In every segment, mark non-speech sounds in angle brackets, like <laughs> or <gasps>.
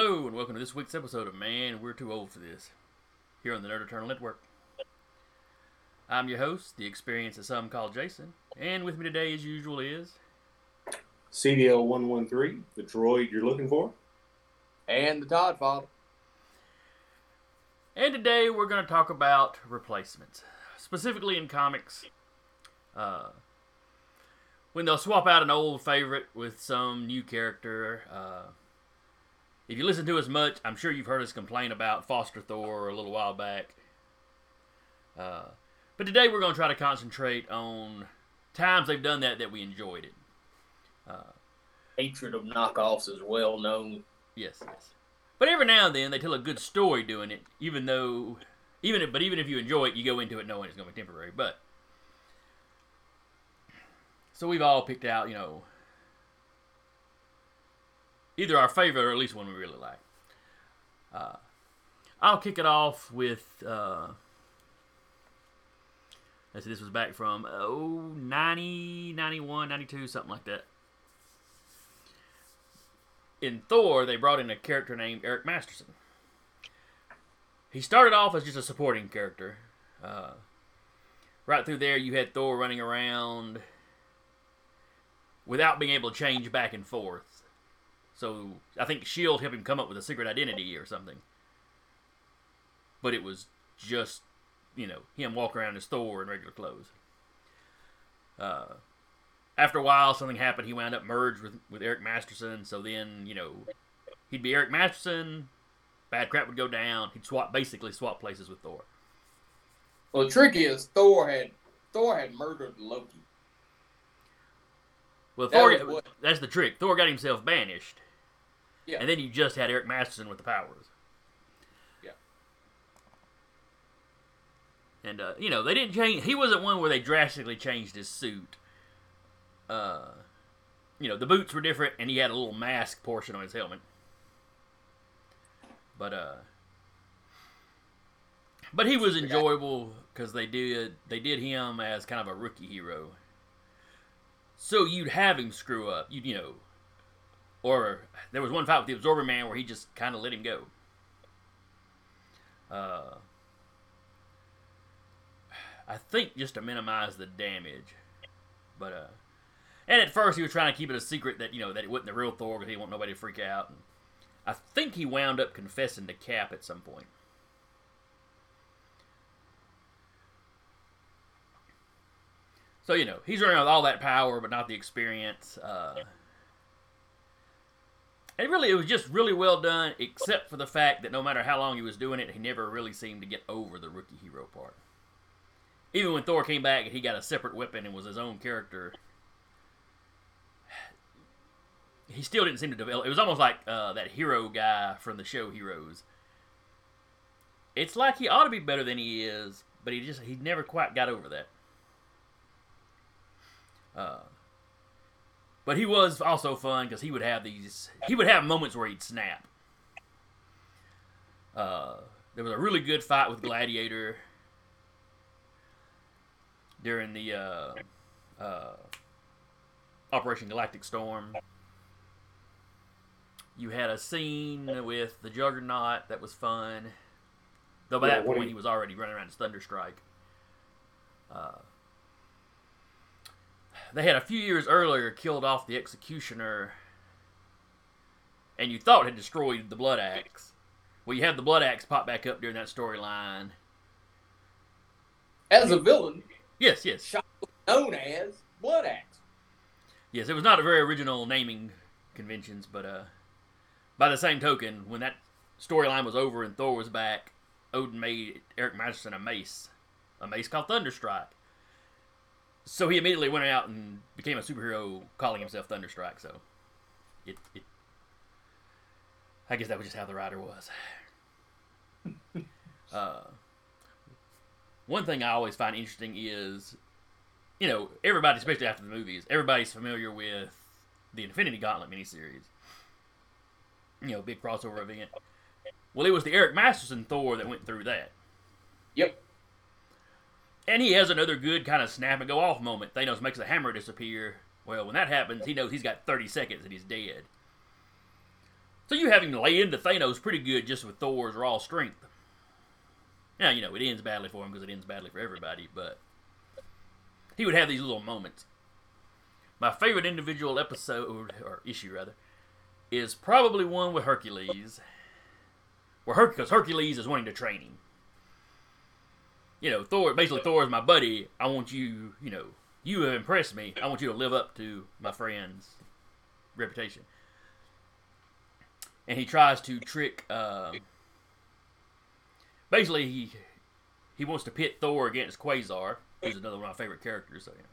Hello, and welcome to this week's episode of Man, We're Too Old for This, here on the Nerd Eternal Network. I'm your host, the experience that some call Jason, and with me today, as usual, is. CDL 113, the droid you're looking for. And the Todd Father. And today we're going to talk about replacements, specifically in comics. Uh, when they'll swap out an old favorite with some new character. Uh, if you listen to us much, I'm sure you've heard us complain about Foster Thor a little while back. Uh, but today we're going to try to concentrate on times they've done that that we enjoyed it. Uh, Hatred of knockoffs is well known. Yes, yes. But every now and then they tell a good story doing it, even though, even if, but even if you enjoy it, you go into it knowing it's going to be temporary. But so we've all picked out, you know, either our favorite or at least one we really like. Uh, I'll kick it off with. Uh, let's see, this was back from oh, 90, 91, 92, something like that in Thor, they brought in a character named Eric Masterson. He started off as just a supporting character. Uh, right through there, you had Thor running around without being able to change back and forth. So I think Shield helped him come up with a secret identity or something. But it was just, you know, him walking around as Thor in regular clothes. Uh, after a while, something happened. He wound up merged with, with Eric Masterson. So then, you know, he'd be Eric Masterson. Bad crap would go down. He'd swap, basically swap places with Thor. Well, the trick is Thor had Thor had murdered Loki. Well, That Thor, what- that's the trick. Thor got himself banished. Yeah. And then you just had Eric Masterson with the powers. Yeah. And, uh, you know, they didn't change. He wasn't one where they drastically changed his suit. Uh, you know, the boots were different, and he had a little mask portion on his helmet. But, uh, but he was enjoyable because they did they did him as kind of a rookie hero. So you'd have him screw up, you you know, or there was one fight with the Absorber Man where he just kind of let him go. Uh, I think just to minimize the damage, but uh, and at first he was trying to keep it a secret that you know that it wasn't the real Thor because he didn't want nobody to freak out. And I think he wound up confessing to Cap at some point. So you know he's running with all that power, but not the experience. Uh, and really, it was just really well done, except for the fact that no matter how long he was doing it, he never really seemed to get over the rookie hero part. Even when Thor came back and he got a separate weapon and was his own character, he still didn't seem to develop. It was almost like uh, that hero guy from the show Heroes. It's like he ought to be better than he is, but he just he never quite got over that. Uh, but he was also fun because he would have these. He would have moments where he'd snap. Uh, there was a really good fight with Gladiator during the uh, uh, Operation Galactic Storm. You had a scene with the Juggernaut that was fun. Though by Yeah, that point he was already running around as Thunderstrike. Uh, they had a few years earlier killed off the Executioner, and you thought had destroyed the Bloodaxe. Well, you had the Bloodaxe pop back up during that storyline. As a villain, Yes, yes, known as Bloodaxe. yes. It was not a very original naming conventions, but uh, by the same token, when that storyline was over and Thor was back, Odin made Eric Masterson a mace, a mace called Thunderstrike. So he immediately went out and became a superhero, calling himself Thunderstrike. So, it, it I guess that was just how the writer was. <laughs> uh, one thing I always find interesting is, you know, everybody, especially after the movies, everybody's familiar with the Infinity Gauntlet miniseries. You know, big crossover event. Well, it was the Eric Masterson Thor that went through that. Yep. And he has another good kind of snap and go off moment. Thanos makes the hammer disappear. Well, when that happens, he knows he's got 30 seconds and he's dead. So you have him lay into Thanos pretty good just with Thor's raw strength. Now, you know, it ends badly for him because it ends badly for everybody, but he would have these little moments. My favorite individual episode, or issue rather, is probably one with Hercules. Where Her- Hercules is wanting to train him. You know, Thor, basically, Thor is my buddy. I want you, you know, you have impressed me. I want you to live up to my friend's reputation. And he tries to trick. Uh, basically, he he wants to pit Thor against Quasar, who's another one of my favorite characters. So, you know.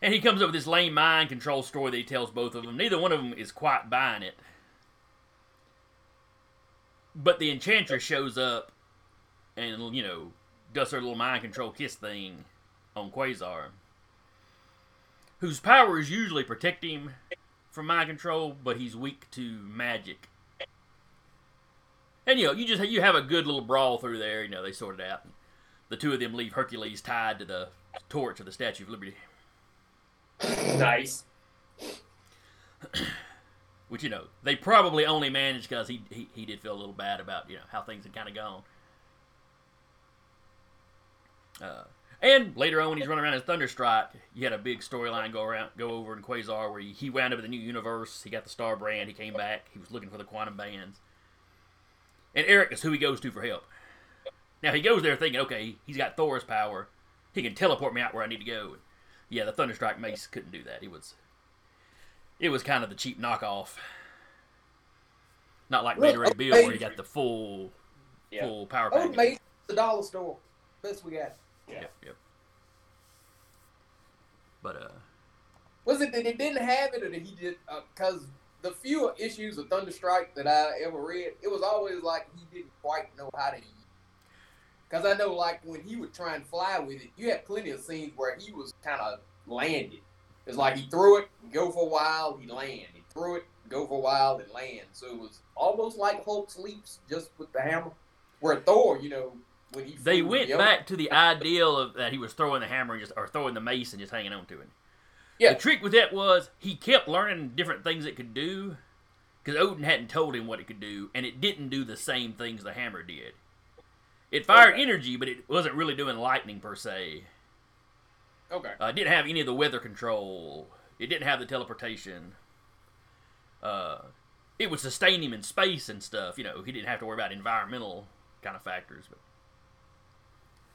And he comes up with this lame mind control story that he tells both of them. Neither one of them is quite buying it. But the Enchantress shows up and, you know, does her little mind control kiss thing on Quasar. Whose powers usually protect him from mind control, but he's weak to magic. And you know, you just you have a good little brawl through there. You know, they sort it out. The two of them leave Hercules tied to the torch of the Statue of Liberty, Nice. which you know they probably only managed because he, he he did feel a little bad about you know how things had kind of gone. Uh, and later on, when he's running around in Thunderstrike, you had a big storyline go around, go over in Quasar, where he, he wound up in the new universe. He got the Star Brand. He came back. He was looking for the quantum bands. And Eric is who he goes to for help. Now he goes there thinking, okay, he's got Thor's power. He can teleport me out where I need to go. And yeah, the Thunderstrike Mace couldn't do that. It was, it was kind of the cheap knockoff. Not like Look, Beta Ray Bill, where you got the full, Yeah. full power Oh, package. mate, the dollar store. Best we got. Yep, yep. But uh, Was it that he didn't have it, or that he did? Because the few issues of Thunderstrike that I ever read, it was always like he didn't quite know how to use. Because I know, like when he would try and fly with it, you had plenty of scenes where he was kind of landed. It's like he threw it, go for a while, he land. He threw it, go for a while, and land. So it was almost like Hulk's leaps, just with the hammer. Where Thor, you know, they went yep. back to the ideal of that he was throwing the hammer and just or throwing the mace and just hanging on to it. Yeah. The trick with that was he kept learning different things it could do because Odin hadn't told him what it could do, and it didn't do the same things the hammer did. It fired Okay. energy, but it wasn't really doing lightning per se. Okay. Uh, it didn't have any of the weather control. It didn't have the teleportation. Uh, it would sustain him in space and stuff. You know, he didn't have to worry about environmental kind of factors. But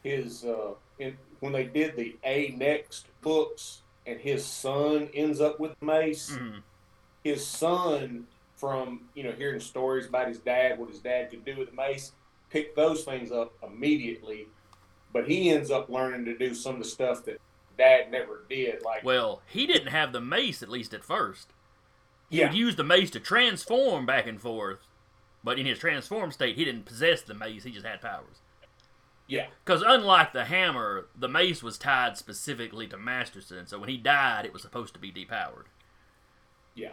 His uh, in, when they did the A-Next books, and his son ends up with the mace. mhm. His son, from you know hearing stories about his dad, what his dad could do with mace, picked those things up immediately. But he ends up learning to do some of the stuff that dad never did. Like well, he didn't have the mace at least at first. He yeah, would use the mace to transform back and forth, but in his transform state, he didn't possess the mace. He just had powers. Yeah, Because unlike the hammer, the mace was tied specifically to Masterson, so when he died, it was supposed to be depowered. yeah,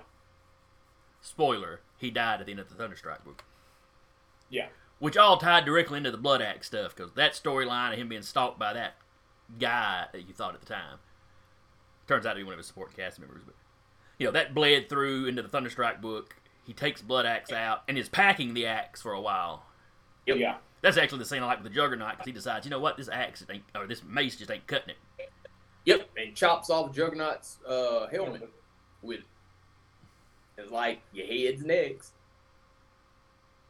Spoiler: he died at the end of the Thunderstrike book. yeah. which all tied directly into the Bloodaxe stuff because that storyline of him being stalked by that guy that you thought at the time turns out to be one of his supporting cast members. But you know that bled through into the Thunderstrike book. He takes Bloodaxe out and is packing the axe for a while. Yep. Yeah, That's actually the scene I like with the Juggernaut because he decides, you know what, this axe ain't or this mace just ain't cutting it. Yep, and chops off the Juggernaut's uh, helmet with it. It's like your head's next.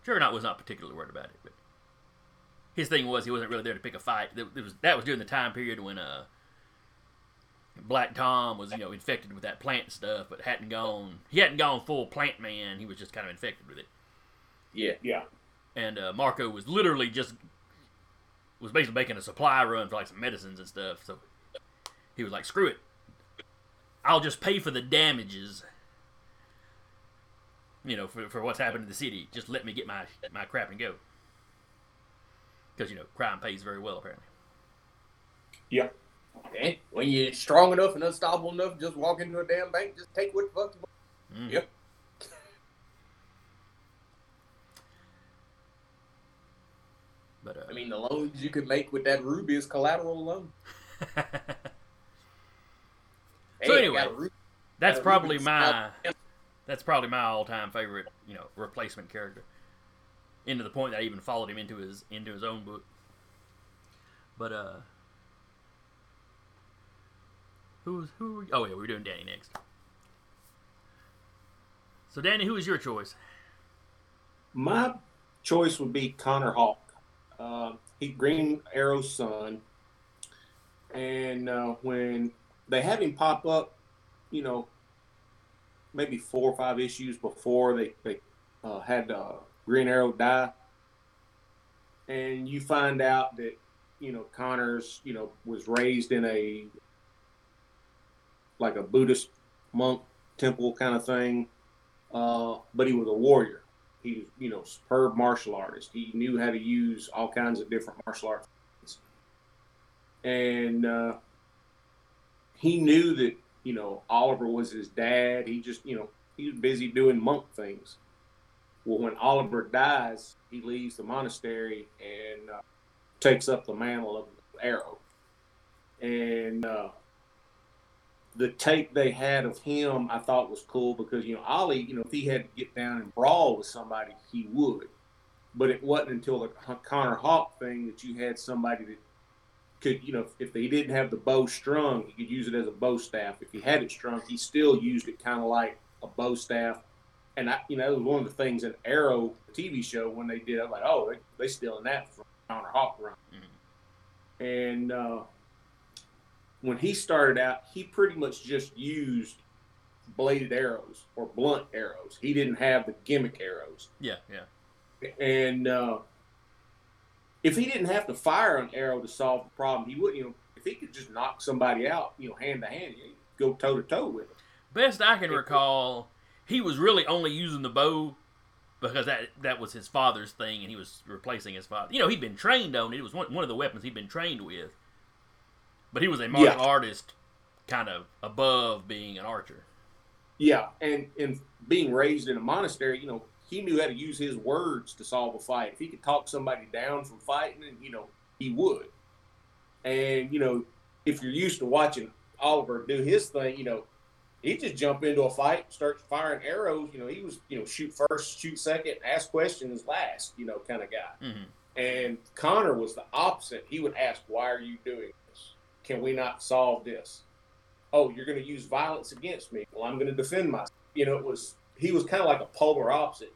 Juggernaut was not particularly worried about it, but his thing was he wasn't really there to pick a fight. That was that was during the time period when uh Black Tom was you know infected with that plant stuff, but hadn't gone he hadn't gone full plant man. He was just kind of infected with it, Yeah. yeah, and uh, Marko was literally just was basically making a supply run for like some medicines and stuff. So he was like, "Screw it, I'll just pay for the damages." You know, for, for what's happened in the city, just let me get my my crap and go. Because you know, crime pays very well apparently. yeah. And when you're strong enough and unstoppable enough, just walk into a damn bank, just take what the fuck you want. Mm. Yep. But uh, I mean, the loans you could make with that ruby is collateral loan. <laughs> So Hey, I anyway, got a ruby- that's got a probably my that's That's probably my all-time favorite, you know, replacement character. Into the point that I even followed him into his into his own book. But uh, who's who? Were, oh yeah, we are doing Danny next. So Danny, who is your choice? My choice would be Connor Hawke. Uh, he Green Arrow's son, and uh, when they have him pop up, you know, maybe four or five issues before they they uh, had Green Arrow die, and you find out that you know Connor's you know was raised in a like a Buddhist monk temple kind of thing, uh, but he was a warrior. He was you know superb martial artist. He knew how to use all kinds of different martial arts, and uh, he knew that you know Oliver was his dad. He just you know he was busy doing monk things. Well, when Oliver dies, he leaves the monastery and uh, takes up the mantle of Arrow. And uh, the take they had of him, I thought was cool because you know Ollie, you know, if he had to get down and brawl with somebody, he would. But it wasn't until the Connor Hawke thing that you had somebody that could, you know, if they didn't have the bow strung, he could use it as a bow staff. If he had it strung, he still used it kind of like a bow staff and I, you know, it was one of the things in Arrow TV show when they did. I'm like, oh, they they stealing that from Connor Hawke run. Mm-hmm. And uh, when he started out, he pretty much just used bladed arrows or blunt arrows. He didn't have the gimmick arrows. Yeah, yeah. And uh, if he didn't have to fire an arrow to solve the problem, he wouldn't. You know, if he could just knock somebody out, you know, hand to hand, go toe to toe with him. Best I can recall he was really only using the bow because that that was his father's thing, and he was replacing his father. You know, he'd been trained on it. It was one, one of the weapons he'd been trained with. But he was a martial yeah. artist, kind of above being an archer. Yeah, and and being raised in a monastery, you know, he knew how to use his words to solve a fight. If he could talk somebody down from fighting, and you know, he would. And you know, if you're used to watching Oliver do his thing, you know, he just jump into a fight, start firing arrows. You know, he was you know shoot first, shoot second, ask questions last. You know, kind of guy. Mm-hmm. And Connor was the opposite. He would ask, "Why are you doing? Can we not solve this? Oh, you're going to use violence against me. Well, I'm going to defend myself." You know, it was he was kind of like a polar opposite.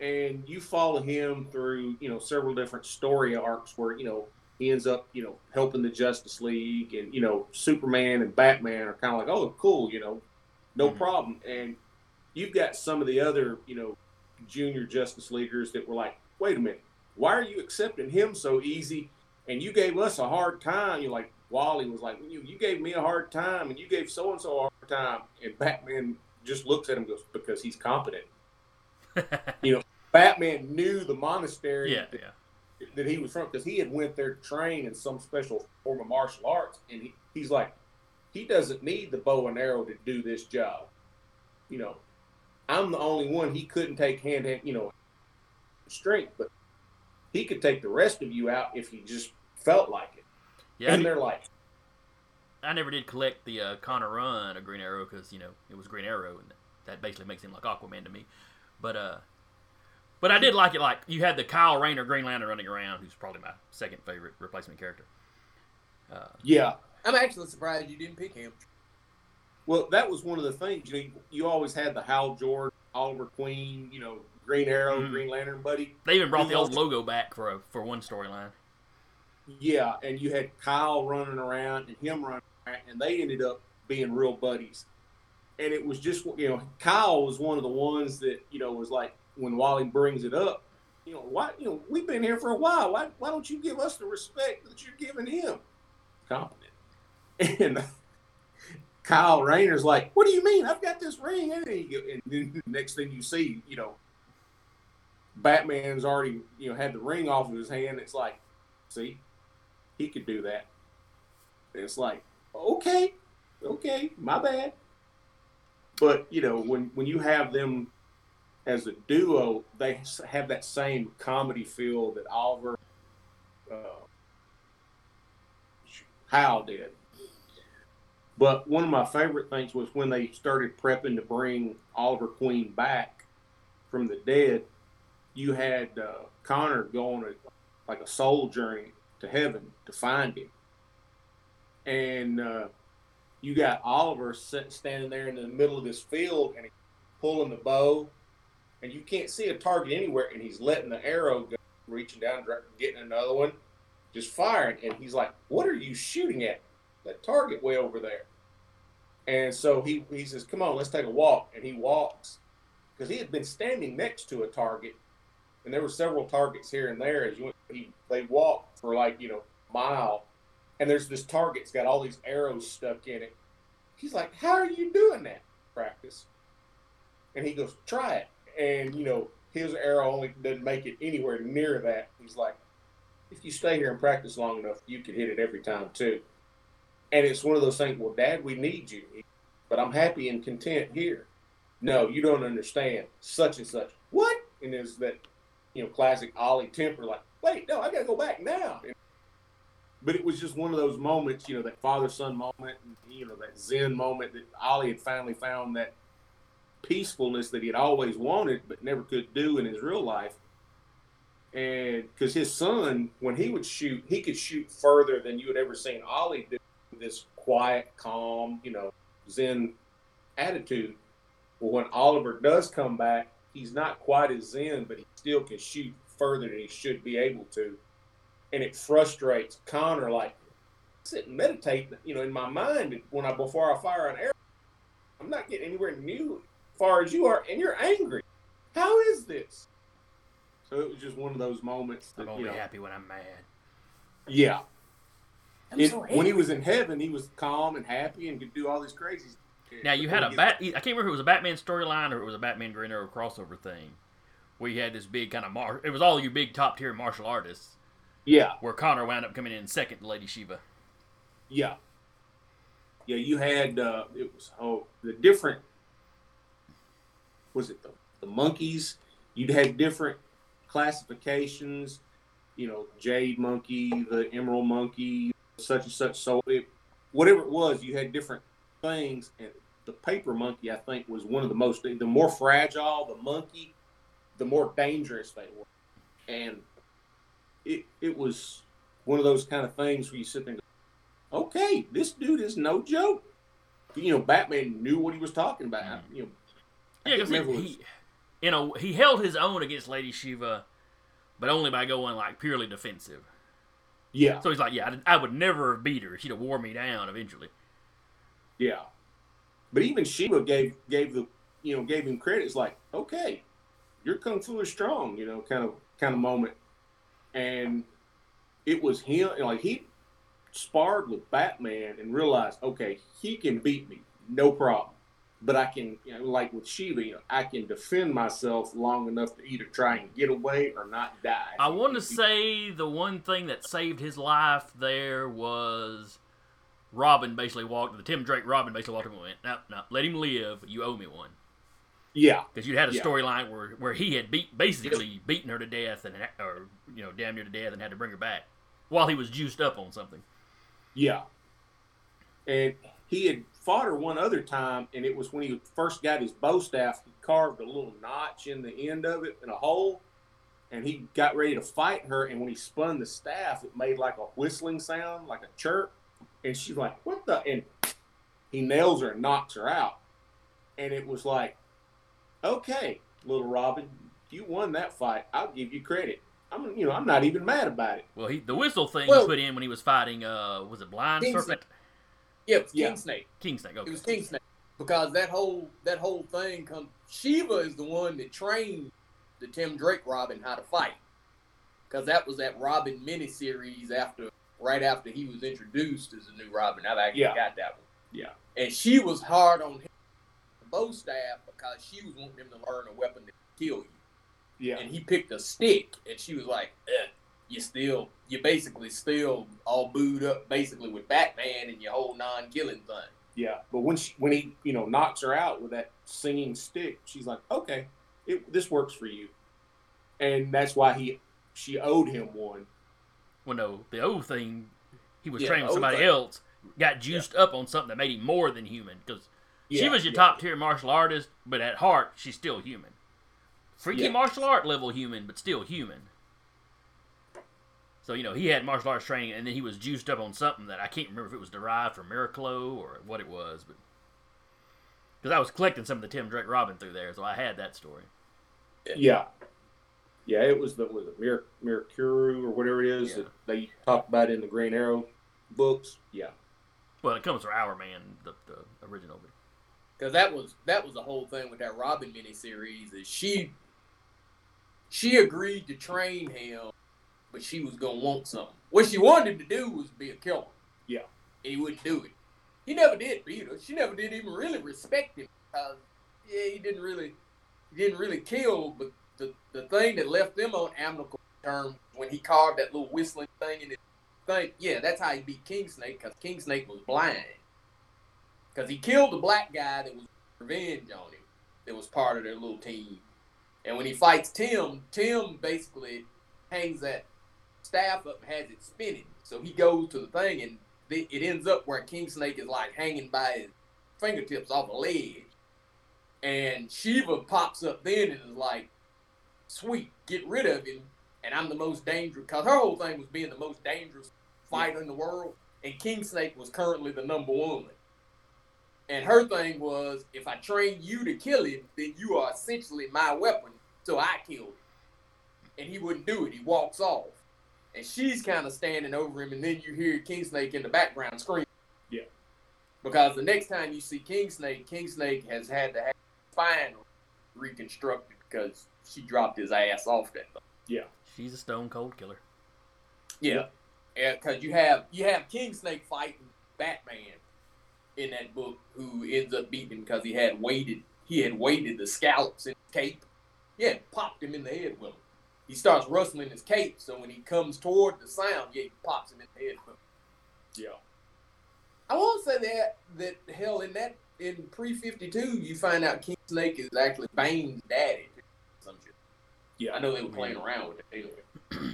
And you follow him through, you know, several different story arcs where, you know, he ends up, you know, helping the Justice League, and you know, Superman and Batman are kind of like, oh, cool, you know, no mm-hmm. problem. And you've got some of the other, you know, junior Justice Leaguers that were like, wait a minute, why are you accepting him so easy? And you gave us a hard time. You're like, Wally was like, you, you gave me a hard time, and you gave so and so a hard time. And Batman just looks at him goes, because he's competent. <laughs> you know, Batman knew the monastery. Yeah, yeah that he was from because he had went there to train in some special form of martial arts, and he, he's like, he doesn't need the bow and arrow to do this job. You know, I'm the only one he couldn't take hand hand, you know, strength, but he could take the rest of you out if he just felt like it. Yeah, and they're like, I never did collect the uh, Connor run of Green Arrow because you know it was Green Arrow, and that basically makes him like Aquaman to me. But uh, but I did like it. Like you had the Kyle Rayner Green Lantern running around, who's probably my second favorite replacement character. Uh, yeah, I'm actually surprised you didn't pick him. Well, that was one of the things. You know, you always had the Hal Jordan, Oliver Queen, you know, Green Arrow, mm-hmm. Green Lantern buddy. They even brought the old logo back for a, for one storyline. Yeah, and you had Kyle running around and him running around, and they ended up being real buddies. And it was just you know, Kyle was one of the ones that you know was like when Wally brings it up, you know, why you know, we've been here for a while. Why why don't you give us the respect that you're giving him? Competent. <laughs> And Kyle Rayner's like, What do you mean? I've got this ring. And then the <laughs> next thing you see, you know, Batman's already, you know, had the ring off of his hand. It's like, see, he could do that. it's like, okay, okay, my bad. But you know, when when you have them as a duo, they have that same comedy feel that Oliver uh, Hal did. But one of my favorite things was when they started prepping to bring Oliver Queen back from the dead. You had uh, Connor go on a like a soul journey to heaven to find him, and uh, you got Oliver standing there in the middle of this field and pulling the bow, and you can't see a target anywhere, and he's letting the arrow go, reaching down, getting another one, just firing, and he's like, "What are you shooting at?" That target way over there. And so he he says, "Come on, let's take a walk," and he walks because he had been standing next to a target, and there were several targets here and there. As you went, he they walked for like you know mile and there's this target. It's got all these arrows stuck in it. He's like, "How are you doing that practice?" And he goes, "Try it." And you know, his arrow only doesn't make it anywhere near that. He's like, "If you stay here and practice long enough, you can hit it every time too." And it's one of those things. Well, Dad, we need you, but I'm happy and content here. No, you don't understand. Such and such. What? And there's that, you know, classic Ollie temper. Like, wait, no, I got to go back now. But it was just one of those moments, you know, that father son moment, and, you know, that Zen moment that Ollie had finally found that peacefulness that he had always wanted but never could do in his real life. And because his son, when he would shoot, he could shoot further than you had ever seen Ollie do this quiet, calm, you know, Zen attitude. Well, when Oliver does come back, he's not quite as Zen, but he still can shoot further than he should be able to and it frustrates Connor. Like, sit and meditate, you know, in my mind when I before I fire an arrow. I'm not getting anywhere near far as you are, and you're angry. How is this? So it was just one of those moments. That, I'm only you know, happy when I'm mad. Yeah. It, so when he was in heaven, he was calm and happy and could do all these crazy. Now you had a bat. I can't remember if it was a Batman storyline or it was a Batman Green Arrow crossover thing, where you had this big kind of mar. It was all your big top tier martial artists, Yeah, where Connor wound up coming in second to Lady Shiva. yeah, yeah. You had uh, it was oh the different. Was it the the monkeys? You'd had different classifications. You know, jade monkey, the emerald monkey, such and such. So it, whatever it was, you had different things. And the paper monkey, I think, was one of the most. The more fragile the monkey, the more dangerous they were. And it it was one of those kind of things where you sit there and go, okay, this dude is no joke. You know, Batman knew what he was talking about. Mm-hmm. You know, Yeah, because he, what he, you know, he held his own against Lady Shiva, but only by going like purely defensive. yeah, So he's like, yeah, I, I would never have beat her. She'd have wore me down eventually. yeah. But even Shiva gave gave the you know gave him credit. It's like, okay, your kung fu is strong. You know, kind of kind of moment. And it was him. Like he sparred with Batman and realized, okay, he can beat me, no problem. But I can, you know, like with Shiva, you know, I can defend myself long enough to either try and get away or not die. I want to say the one thing that saved his life there was Robin basically walked, the Tim Drake Robin basically walked up and went, no, no, let him live. You owe me one. Yeah, Because you had a Yeah. storyline where, where he had beat basically beaten her to death and or you know damn near to death and had to bring her back while he was juiced up on something. Yeah. And he had fought her one other time, and it was when he first got his bow staff. He carved a little notch in the end of it in a hole, and he got ready to fight her. And when he spun the staff, it made like a whistling sound, like a chirp. And she's like, "What the?" And he nails her and knocks her out. And it was like, "Okay, little Robin, you won that fight. I'll give you credit. I'm, you know, I'm not even mad about it." Well, he the whistle thing Well- he put in when he was fighting uh was it Blind King Serpent Yeah, it was Yeah. King Snake. King Snake? Okay. It was King Snake because that whole that whole thing comes. Shiva is the one that trained the Tim Drake Robin how to fight, because that was that Robin miniseries after right after he was introduced as a new Robin. I've actually Yeah. got that one. Yeah. And she was hard on him, the bow staff, because she was wanting him to learn a weapon to kill you. Yeah. And he picked a stick, and she was like, eh, "You still, you basically still all booed up, basically with Batman and your whole non-killing thing." Yeah, but when she, when he you know knocks her out with that singing stick, she's like, okay, it, this works for you, and that's why he she owed him one. Well, no, the old thing, he was Yeah, training with somebody thing. else. got juiced up on something that made him more than human. Because she was your yeah. top tier martial artist, but at heart, she's still human. Freaky Yeah. martial art level human, but still human. So you know he had martial arts training, and then he was juiced up on something that I can't remember if it was derived from Miraclo or what it was, but because I was collecting some of the Tim Drake Robin through there, so I had that story. Yeah. Yeah, it was the was it Mir Mirakuru or whatever it is Yeah. that they talked about in the Green Arrow books. Yeah. Well, it comes from Hourman, the, the original. But because that was that was the whole thing with that Robin miniseries is she she agreed to train him, but she was gonna want something. What she wanted him to do was be a killer. Yeah. and he wouldn't do it. He never did beat her. She never did even really respect him because yeah, he didn't really he didn't really kill. But the the thing that left them on amicable terms when he carved that little whistling thing in his thing, yeah, that's how he beat King Snake because King Snake was blind because he killed the black guy that was revenge on him that was part of their little team. And when he fights Tim, Tim basically hangs that staff up and has it spinning. So he goes to the thing and it ends up where King Snake is like hanging by his fingertips off a ledge. And Shiva pops up then and is like, sweet, get rid of him. And I'm the most dangerous, because her whole thing was being the most dangerous fighter in the world. And King Snake was currently the number one. And her thing was, if I train you to kill him, then you are essentially my weapon. So I killed him. And he wouldn't do it. He walks off. And she's kind of standing over him, and then you hear King Snake in the background scream. Yeah. Because the next time you see King Snake, King Snake has had to have his spine reconstructed because she dropped his ass off that thing. Yeah. she's a stone cold killer. Yeah. Yeah, because you have you have King Snake fighting Batman in that book, who ends up beating him because he had weighted he had weighted the scallops in his cape. Yeah, popped him in the head with him. He starts rustling his cape, so when he comes toward the sound, yeah, he pops him in the head with him. Yeah. I won't say that that hell in that in pre fifty two you find out King Snake is actually Bane's daddy. Some shit. Yeah. I know they were playing around with it anyway.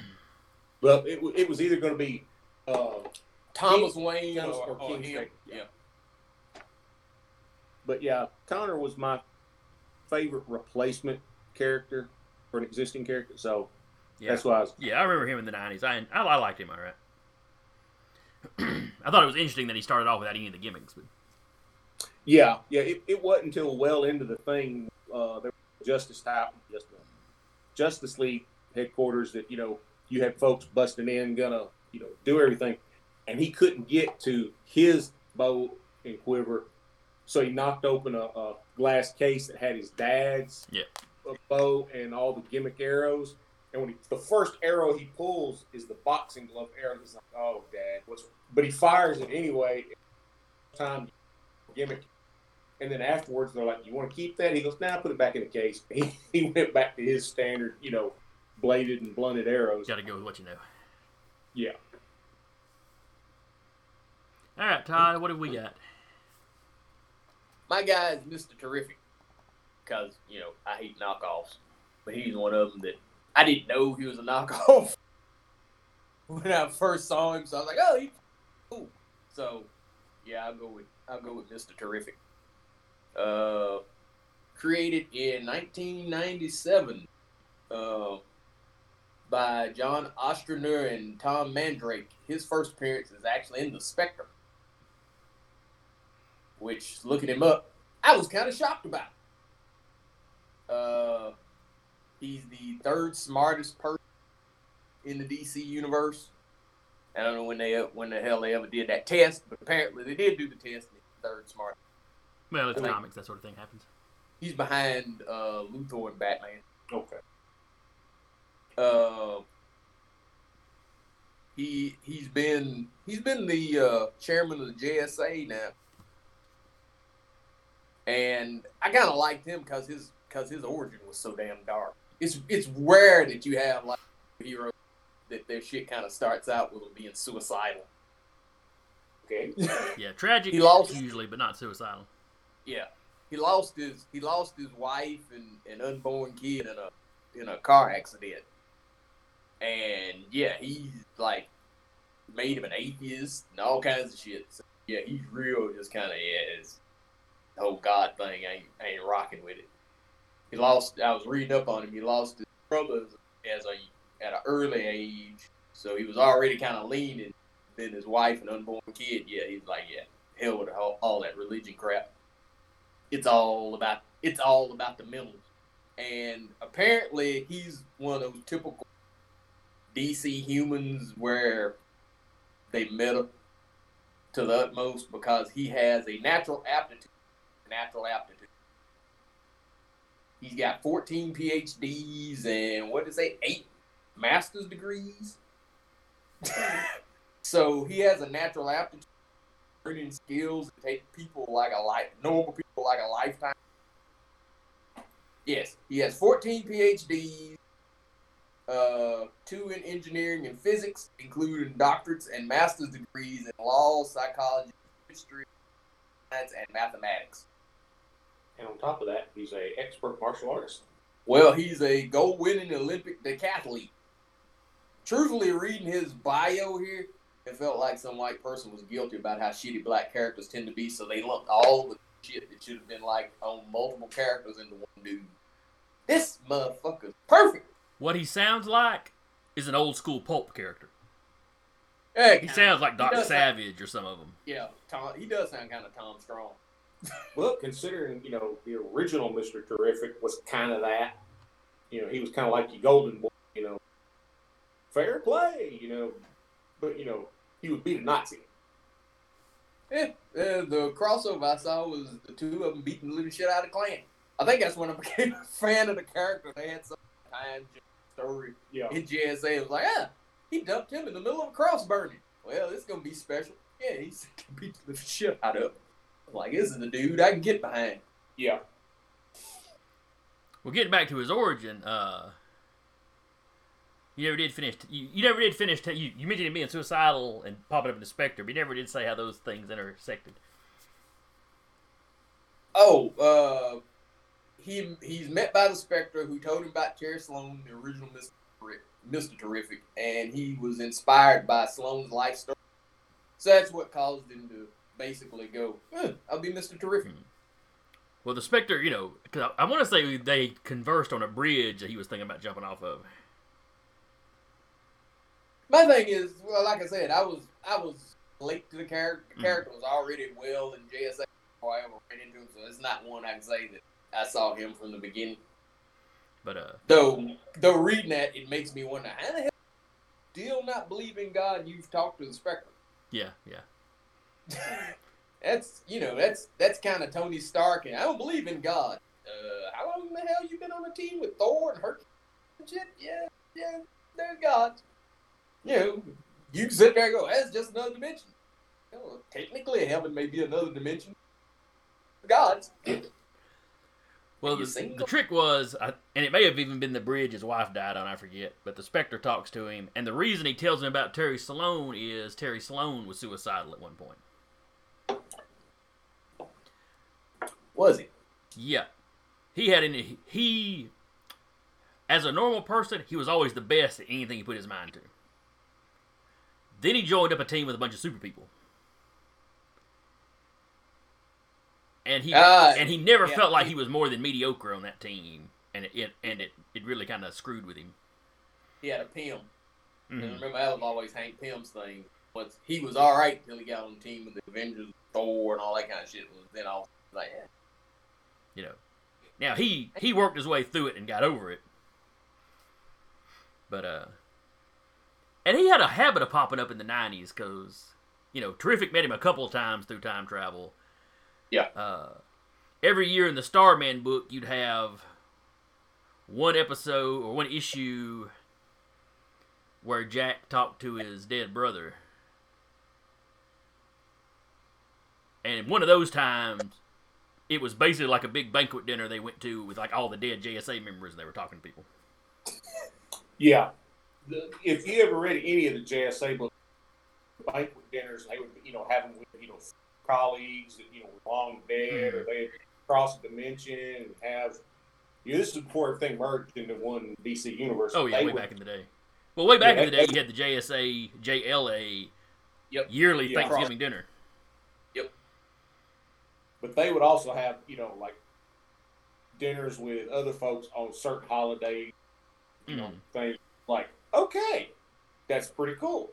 Well, it, it was either going to be uh, Thomas Wayne Thomas or, or or King him. Snake, Yeah. yeah. But yeah, Connor was my favorite replacement character for an existing character. So Yeah, that's why I was. yeah, I remember him in the '90s. I I, I liked him. All right. <clears throat> I thought it was interesting that he started off without any of the gimmicks, but Yeah, yeah. It, it wasn't until well into the thing uh, there was Justice type, just uh, Justice League headquarters that you know you had folks busting in, gonna you know do everything, and he couldn't get to his bow and quiver, so he knocked open a, a glass case that had his dad's Yeah. bow and all the gimmick arrows. And when he, the first arrow he pulls is the boxing glove arrow, he's like, "Oh, Dad, what's?" But he fires it anyway. Time gimmick and then afterwards, they're like, "You want to keep that?" He goes, "Nah, put it back in the case." <laughs> He, he went back to his standard, you know, bladed and blunted arrows. got to go with what you know. Yeah. All right, Todd, what have we got? My guy is Mr. Terrific because, you know, I hate knockoffs. But he's one of them that I didn't know he was a <laughs> knockoff when I first saw him. So I was like, oh, he's cool. So, yeah, I'll go with I'll go with Mr. Terrific. Uh, created in 1997 uh, by John Ostrander and Tom Mandrake. His first appearance is actually in The Spectre which looking him up, I was kind of shocked about. Uh, he's the third smartest person in the DC universe. I don't know when they when the hell they ever did that test, but apparently they did do the test. And he's the third smart. Well, it's Like- comics. That sort of thing happens. He's behind uh, Luthor and Batman. Okay. Uh, he he's been he's been the uh, chairman of the JSA now, and I kind of liked him because his because his origin was so damn dark. It's it's rare that you have like a hero that their shit kind of starts out with them being suicidal. Okay. <laughs> Yeah, tragic He lost- usually, but not suicidal. Yeah, he lost his he lost his wife and an unborn kid in a in a car accident, and yeah, he's like made him an atheist and all kinds of shit. So yeah, he's real. Just kind of yeah, his whole God thing ain't ain't rocking with it. He lost. I was reading up on him. He lost his brother as a at an early age, so he was already kind of leaning. Then his wife and unborn kid. Yeah, he's like yeah, hell with all, all that religion crap. It's all about it's all about the mental. And apparently, he's one of those typical DC humans where they met to the utmost because he has a natural aptitude. Natural aptitude. He's got 14 PhDs and what did eight master's degrees. <laughs> so he has a natural aptitude, learning skills that take people like a life, normal people like a lifetime. Yes, he has 14 PhDs, uh, two in engineering and physics, including doctorates and master's degrees in law, psychology, history, science, and mathematics. And on top of that, he's a expert martial artist. Well, he's a gold-winning Olympic decathlete. Truthfully, reading his bio here, it felt like some white person was guilty about how shitty black characters tend to be, so they lumped all the shit that should have been like on multiple characters into one dude. This motherfucker's perfect. What he sounds like is an old school pulp character. Yeah, He sounds like Doctor does sound- Savage or some of them. Yeah, Tom. He does sound kind of Tom Strong. Well, considering you know the original Mister Terrific was kind of that, you know, he was kind of like the Golden Boy, you know, fair play, you know, but you know he would beat a Nazi. Yeah, uh, the crossover I saw was the two of them beating the living shit out of Klan. I think that's when I <laughs> became a fan of the character. They had some time story Yeah, in JSA. It was like, ah, he dumped him in the middle of a cross burning. Well, it's gonna be special. Yeah, he's <laughs> beat the shit out of him. I'm like, this is the dude I can get behind. yeah. Well, getting back to his origin, uh, you never did finish. You, you never did finish. you, you mentioned him being suicidal and popping up in the Spectre, but you never did say how those things intersected. Oh, uh, he he's met by the Spectre, who told him about Terry Sloan, the original Mister Mister Terrific, and he was inspired by Sloan's life story. So that's what caused him to basically go, huh, "I'll be Mister Terrific." Well, the Spectre, you know, because I, I want to say they conversed on a bridge that he was thinking about jumping off of. My thing is, well, like I said, I was I was late to the character. The Mhm. character was already well in JSA before I ever ran into him, so it's not one I can say that I saw him from the beginning. But uh, Though, though reading that, it makes me wonder how the hell still not believe in God. and You've talked to the Spectre. yeah, yeah. That's you know that's that's kind of Tony Stark, and I don't believe in God. Uh, how long the hell you been on a team with Thor and Hercules and shit? Yeah, yeah, there's God. You know, you can sit there and go, that's just another dimension. Know, technically, heaven may be another dimension. Gods. Well, the, the trick was, I, and it may have even been the bridge his wife died on, I forget, but the Spectre talks to him, and the reason he tells him about Terry Sloan is Terry Sloan was suicidal at one point. Was he? Yeah. He had any, he, as a normal person, he was always the best at anything he put his mind to. Then he joined up a team with a bunch of super people. And he Ah, and he never yeah. felt like he was more than mediocre on that team, and it, it and it, it really kind of screwed with him. He had a Pym. And Mhm. remember, that was always Hank Pym's thing. Was he was all right until he got on the team with the Avengers, Thor, and all that kind of shit. Was then all like, eh. You know, now he he worked his way through it and got over it, but uh, and he had a habit of popping up in the '90s because you know, Terrific met him a couple of times through time travel. Yeah. Uh, every year in the Starman book, you'd have one episode or one issue where Jack talked to his dead brother. And one of those times, it was basically like a big banquet dinner they went to with like all the dead JSA members and they were talking to people. Yeah. The, if you ever read any of the JSA books, banquet dinners, they would, you know, have them with, you know, colleagues that, you know, were long dead or mm-hmm. they a dimension and have, you know, this is before everything merged into one DC universe. Oh yeah, They way would- back in the day. Well, way back Yeah, in the day, that- you had the JSA JLA Yep. yearly Yeah. Thanksgiving dinner. But they would also have you know like dinners with other folks on certain holidays, you know, Mhm. things like okay, that's pretty cool.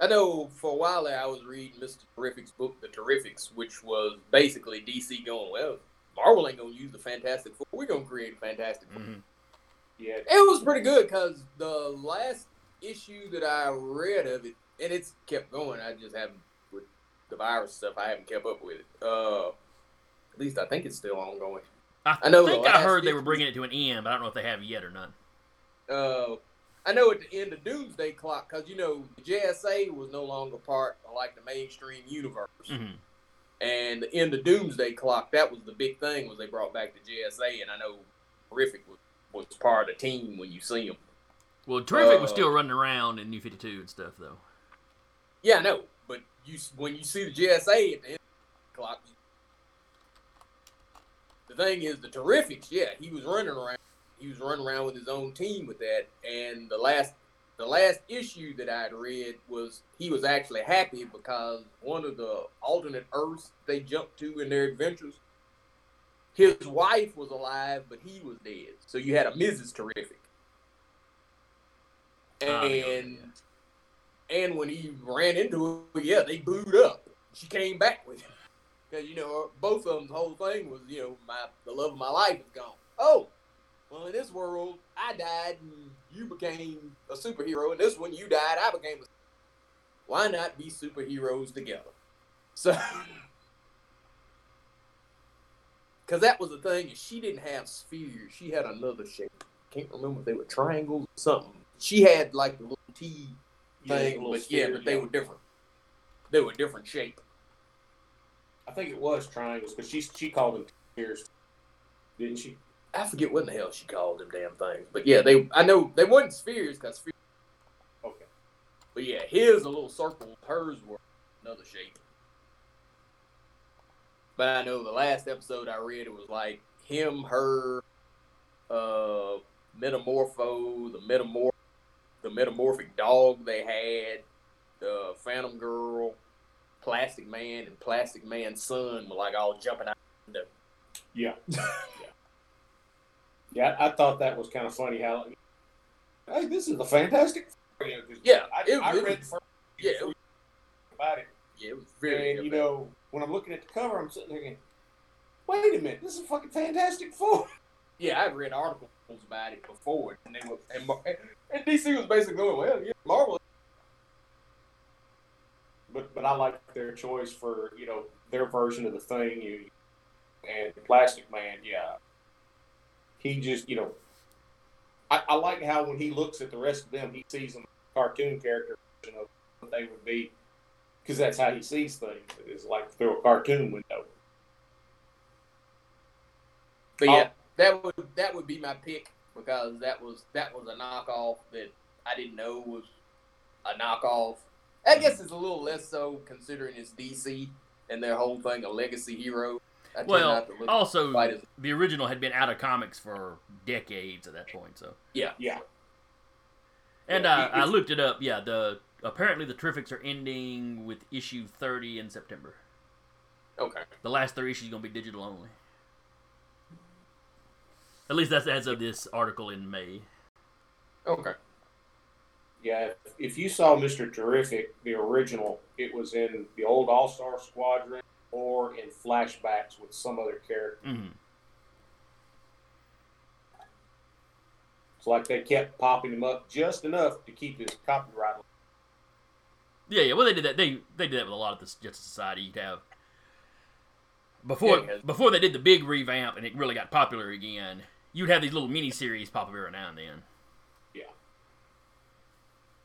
I know for a while there I was reading Mr. Terrific's book, The Terrifics, which was basically DC going, well, Marvel ain't gonna use the Fantastic Four. We're gonna create a Fantastic Four. Mhm. Yeah, It was pretty good because the last issue that I read of it, and it's kept going. I just haven't with the virus stuff. I haven't kept up with it. Uh, at least I think it's still ongoing. I, I know think I heard they were bringing it to an end, but I don't know if they have yet or not. Uh, I know at the end of Doomsday Clock, because you know the JSA was no longer part of like the mainstream universe, Mhm. and the end of Doomsday Clock that was the big thing was they brought back the JSA, and I know Terrific was, was part of the team when you see him. Well, Terrific was Uh, still running around in New Fifty Two and stuff, though. Yeah, I know, you when you see the JSA at the end the clock, the thing is the Terrifics. Yeah, he was running around. He was running around with his own team with that. And the last, the last issue that I'd read was he was actually happy because one of the alternate Earths they jumped to in their adventures, his wife was alive, but he was dead. So you had a Mrs. Terrific. Ah, And and when he ran into her, yeah, they booed up. She came back with him because you know both of them, the whole thing was you know my the love of my life is gone. Oh, well in this world I died and you became a superhero. In this one you died, I became. a Why not be superheroes together? So, <laughs> because that was the thing, is she didn't have spheres. She had another shape. Can't remember if they were triangles or something. She had like the little T thing, little but yeah, but they were different. They were different shape. I think it was triangles because she she called them spheres, didn't she? I forget what in the hell she called them damn things, but yeah, they. I know they weren't spheres because spheres. Okay. But yeah, his a little circle. Hers were another shape. But I know the last episode I read it was like him, her, uh, metamorpho, the metamorph, the metamorphic dog they had, the Phantom Girl, Plastic Man, and Plastic Man's son were like all jumping out. The, <laughs> Yeah. yeah. Yeah, I, thought that was kind of funny how. Hey, this is a fantastic. Four, you know, 'cause Yeah, I, it- I it read was- first yeah, it was- about it, yeah, it was very. and you know when I'm looking at the cover, I'm sitting there going, "Wait a minute, this is a fucking Fantastic Four. Yeah, I've read articles about it before, and they were, and, and DC was basically going, well, yeah, Marvel. But but I like their choice for you know their version of the thing. You and Plastic Man, yeah. He just you know. I, I like how when he looks at the rest of them, he sees them cartoon character version of what they would be, because that's how he sees things. It's like through a cartoon window. But yeah, oh. that would that would be my pick because that was that was a knockoff that I didn't know was a knockoff. I guess it's a little less so considering it's DC and their whole thing a legacy hero. I tend Well, not to look also quite as- the original had been out of comics for decades at that point. So, yeah. Yeah, and Yeah, uh, I, I looked it up. Yeah, the apparently the Terrifics are ending with issue thirty in September. Okay. The last three issues gonna be digital only. At least that's as of this article in May. Okay. yeah. If, if you saw Mister Terrific, the original, it was in the old All Star Squadron or in flashbacks with some other character. hmm It's like they kept popping him up just enough to keep his copyright. Yeah, yeah. Well, they did that. They they did that with a lot of this Justice Society. You'd have before Yeah, 'cause- before they did the big revamp and it really got popular again. You'd have these little mini series pop up every now and then. Yeah.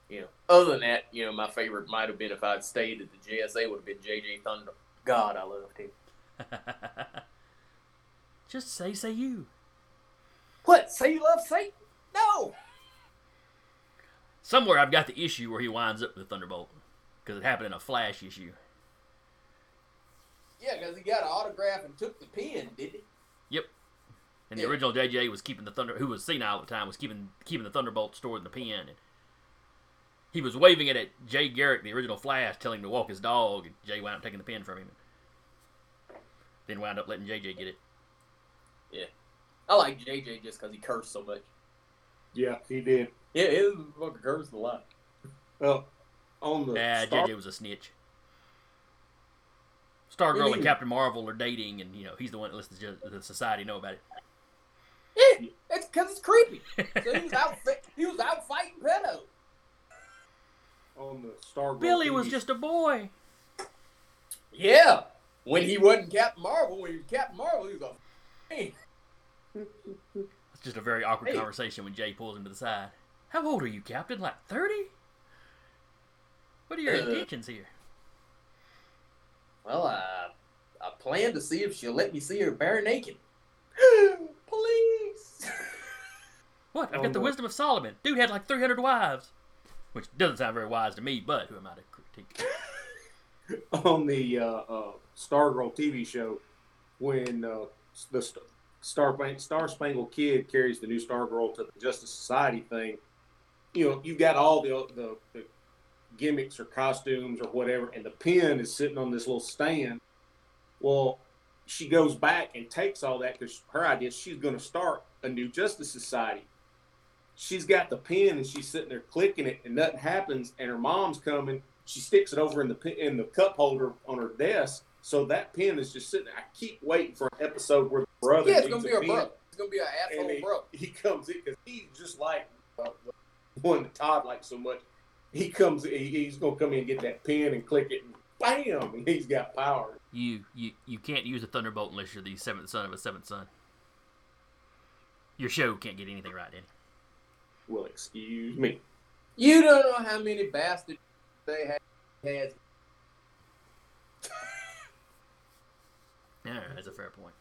You know, other than that, you know, my favorite might have been if I'd stayed at the JSA would have been JJ Thunder. God, I loved him. <laughs> Just say, say you. What? Say you love Satan? No. Somewhere I've got the issue where he winds up with the Thunderbolt because it happened in a Flash issue. Yeah, because he got an autograph and took the pen, did he? And the Yeah. original JJ was keeping the Thunder, who was senile at the time, was keeping keeping the Thunderbolt stored in the pen. And he was waving it at Jay Garrick, the original Flash, telling him to walk his dog. And Jay wound up taking the pen from him. then wound up letting JJ get it. Yeah, I like JJ just because he cursed so much. Yeah, he did. Yeah, his fucking cursed a lot. Well, on the Yeah, Star- JJ was a snitch. Stargirl Really? and Captain Marvel are dating, and you know he's the one that lets the, the society know about it. Yeah, it's because it's creepy. So he was out. <laughs> fi- He was out fighting pedo. on the Star Billy was just a boy. Yeah, when he wasn't Captain Marvel, when he was Captain Marvel, he was a. Man. It's just a very awkward Hey. conversation when Jay pulls him to the side. How old are you, Captain? Like thirty? What are your Uh. intentions here? Well, I I plan to see if she'll let me see her bare naked. <gasps> <gasps> What? I've Oh, got the wisdom of Solomon. Dude had like three hundred wives, which doesn't sound very wise to me. But who am I to critique? <laughs> on the uh, uh, Stargirl TV show when uh, the Star Star Spangled Kid carries the new Stargirl to the Justice Society thing. You know, you've got all the, the the gimmicks or costumes or whatever, and the pin is sitting on this little stand. Well, she goes back and takes all that because her idea is she's going to start a new Justice Society. She's got the pin and she's sitting there clicking it, and nothing happens. And her mom's coming. She sticks it over in the in the cup holder on her desk, so that pin is just sitting. there. I keep waiting for an episode where the brother. yeah, it's gonna be a a pin, brother. It's gonna be an and asshole he, brother. he comes in because he's just like uh, the one that Todd likes so much. He comes. He, he's gonna come in and get that pin and click it, and bam, and he's got power. You you you can't use a thunderbolt unless you're the seventh son of a seventh son. Your show can't get anything right, Danny. Well, excuse me. You don't know how many bastards they had. had. Yeah, that's a fair point.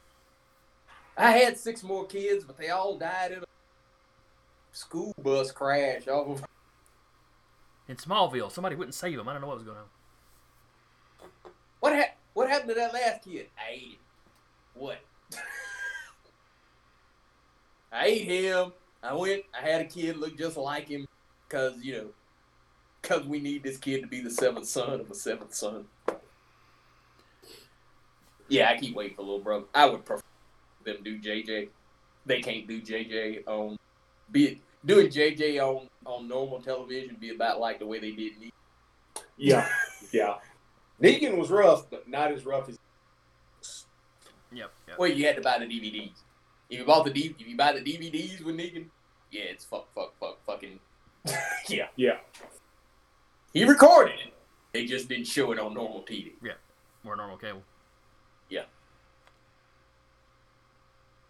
I had six more kids, but they all died in a school bus crash off of. In Smallville, somebody wouldn't save him. I don't know what was going on. What ha- What happened to that last kid? I ate him. What? <laughs> I ate him. I went. I had a kid look just like him, cause you know, cause we need this kid to be the seventh son of a seventh son. Yeah, I keep waiting for little brother. I would prefer them do JJ. They can't do JJ on be it doing JJ on on normal television. Be about like the way they did me. Yeah, yeah. Negan was rough, but not as rough as. Yep. yep. Well, you had to buy the DVDs. If you bought the D, if you buy the DVDs with Negan, yeah, it's fuck, fuck, fuck, fucking. <laughs> yeah, Yeah, he recorded it. They just didn't show it on normal TV. Yeah. More normal cable. Yeah.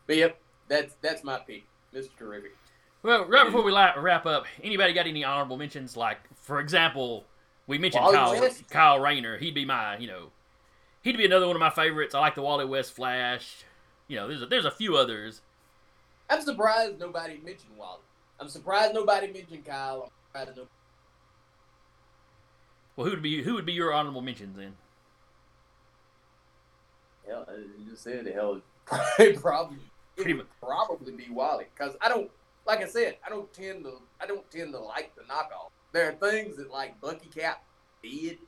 But yep, that's that's my pick, Mr. Terrific. Well, right before we la- wrap up, anybody got any honorable mentions? Like, for example, we mentioned Wally Kyle West? Kyle Rayner. He'd be my, you know, he'd be another one of my favorites. I like the Wally West Flash. You know, there's a, there's a few others. I'm surprised nobody mentioned Wally. I'm surprised nobody mentioned Kyle. I'm surprised no. Well, who would be who would be your honorable mentions then? Hell, I just said the hell. <laughs> It probably it Pretty would probably be Wally because I don't like I said I don't tend to I don't tend to like the knockoff. There are things that like Bucky Cap did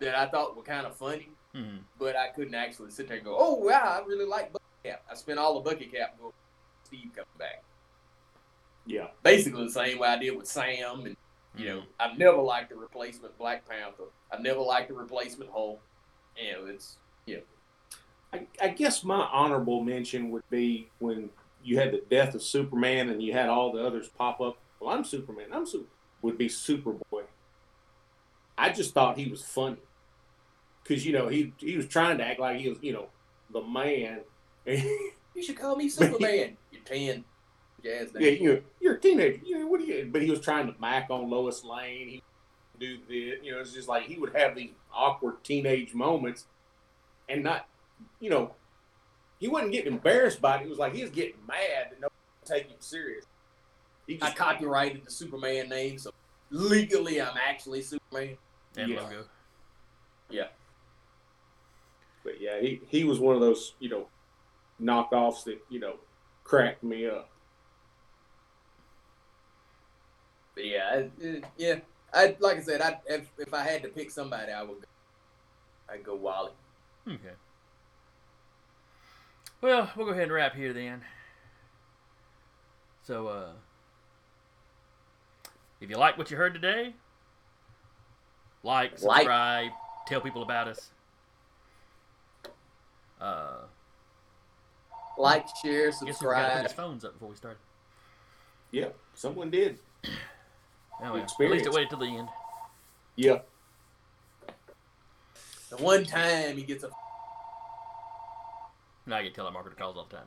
that I thought were kind of funny, Hmm. but I couldn't actually sit there and go, "Oh wow, I really like Bucky Cap." I spent all the Bucky Cap going, Steve coming back. yeah. Basically the same way I did with Sam, and you know mm-hmm. I've never liked the replacement Black Panther. I've never liked the replacement Hulk. You know, it's I, I guess my honorable mention would be when you had the death of Superman and you had all the others pop up. Well, I'm Superman. I'm super. Would be Superboy. I just thought he was funny because you know he he was trying to act like he was you know the man. You should call me Superman. You're ten. Jazz Yeah, you know, you're a teenager. You know, what do you? But he was trying to back on Lois Lane. He do the, you know, it's just like he would have these awkward teenage moments, and not, you know, he wasn't getting embarrassed by it. He was like he was getting mad that nobody would take him serious. He I copyrighted the Superman name, so legally I'm actually Superman. And Yeah. logo. but yeah, he he was one of those, you know, knockoffs that you know cracked me up. Yeah, I, uh, yeah. I like I said, I if, if I had to pick somebody, I would. Go, I'd go Wally. Okay. Well, we'll go ahead and wrap here then. So, uh, if you like what you heard today, like, Like. subscribe, tell people about us. Uh, Like, share, guess we put subscribe. his phones up before we started. Yep, someone did. Oh, well, at least it waited till the end. Yeah. The one time he gets a Now I get telemarketer calls all the time.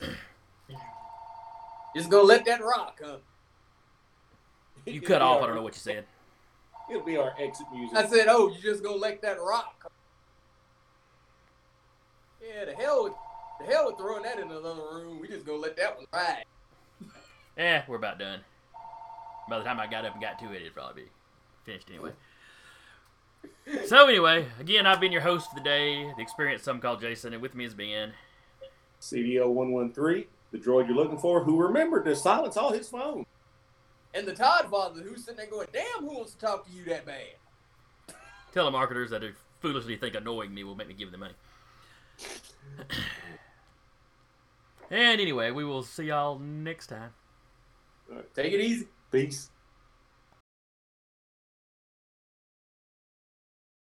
Man. just gonna let that rock, huh? You cut off. our- I don't know what you said. It'll be our exit music. I said, oh, you just gonna let that rock. Yeah, the hell with the hell with throwing that in another room. We just gonna let that one ride. Eh, we're about done. By the time I got up and got to it, it'd probably be finished anyway. So anyway, again, I've been your host for the day, the experienced some call Jason, and with me has been CDO one one three, the droid you're looking for, who remembered to silence all his phones. And the Todd father who's sitting there going, damn, who wants to talk to you that bad? telemarketers that are foolishly think annoying me will make me give them money. And anyway, we will see y'all next time. Take it easy. Peace.